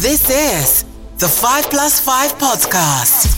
This is the 5 Plus 5 Podcast.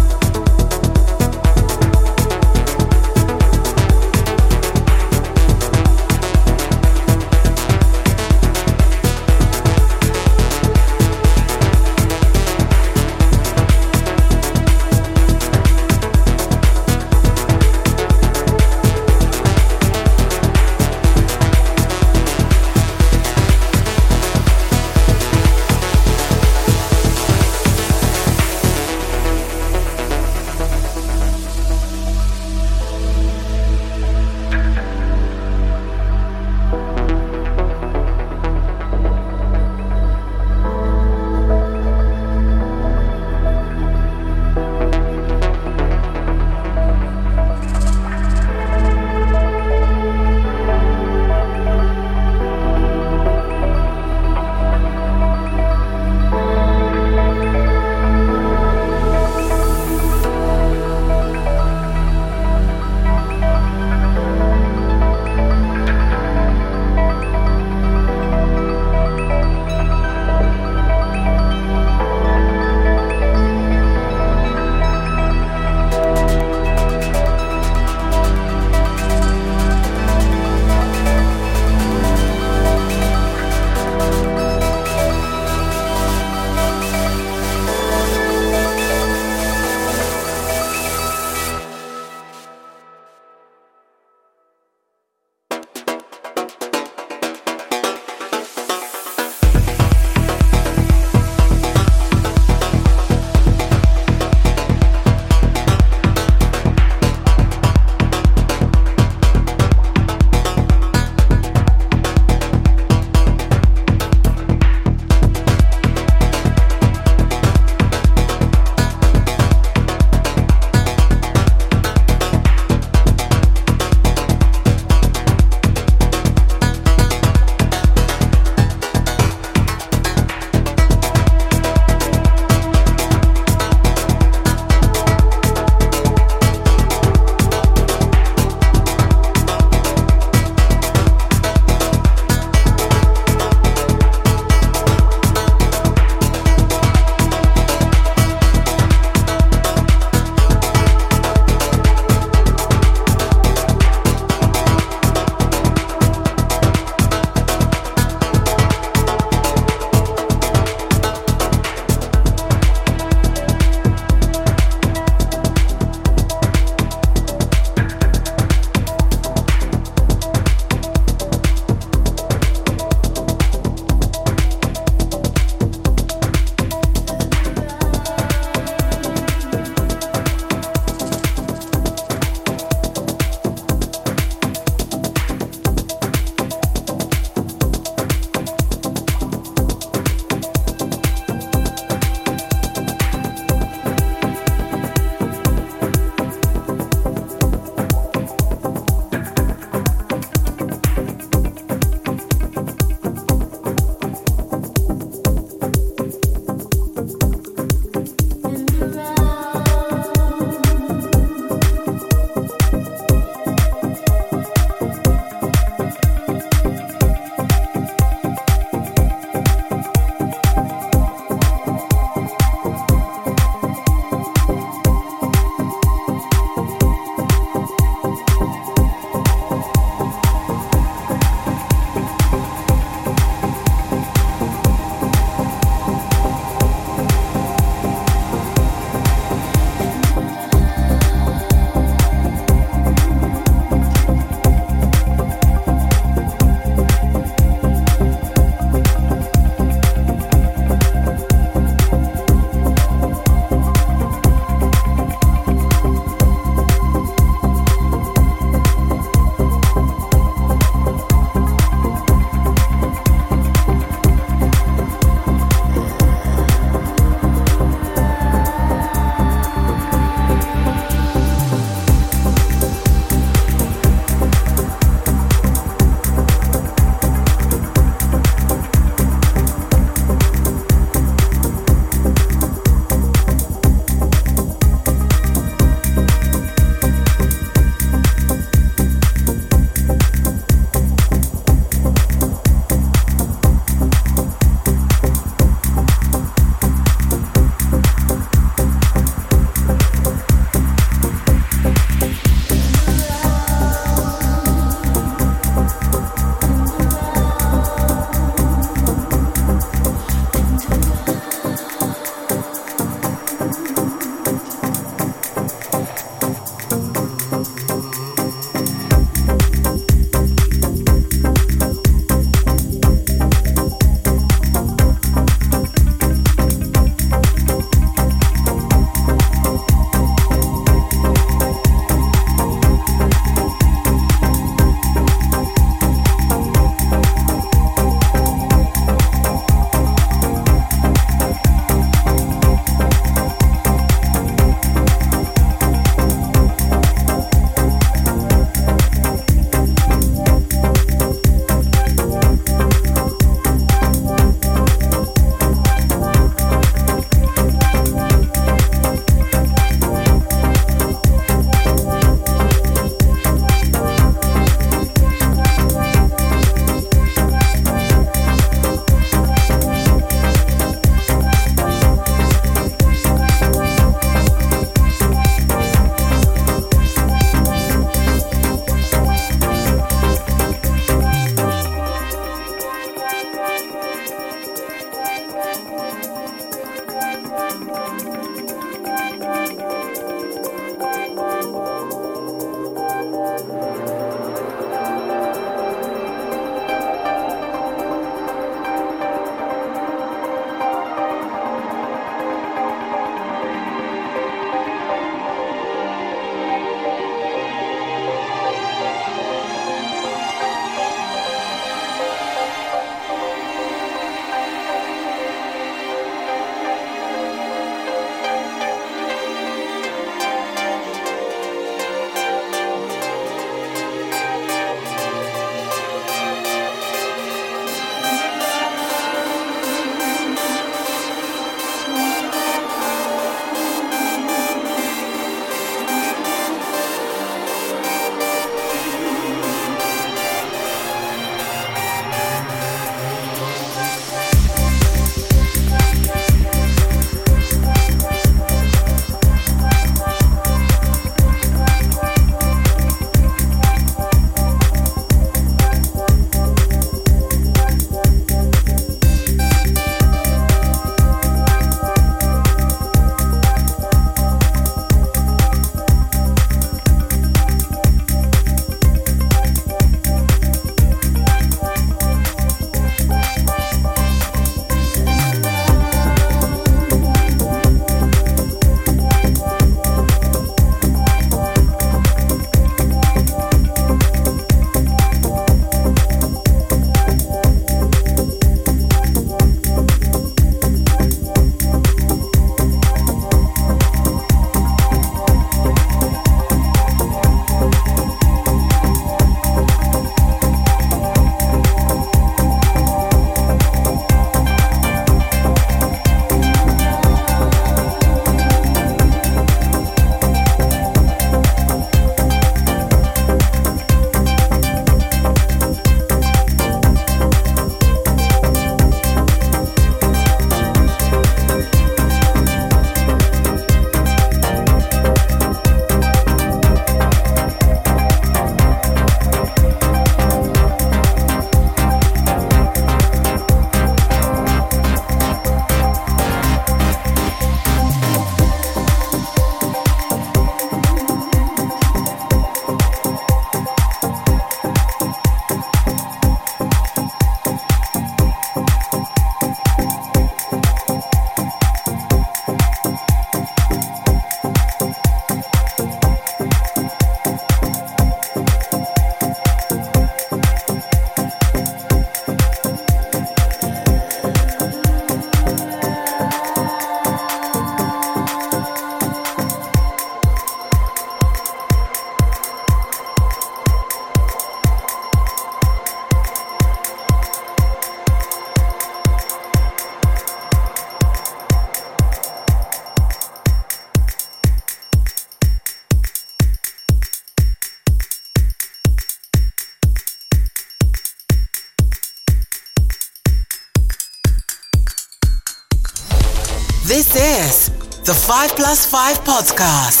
The 5 Plus 5 Podcast.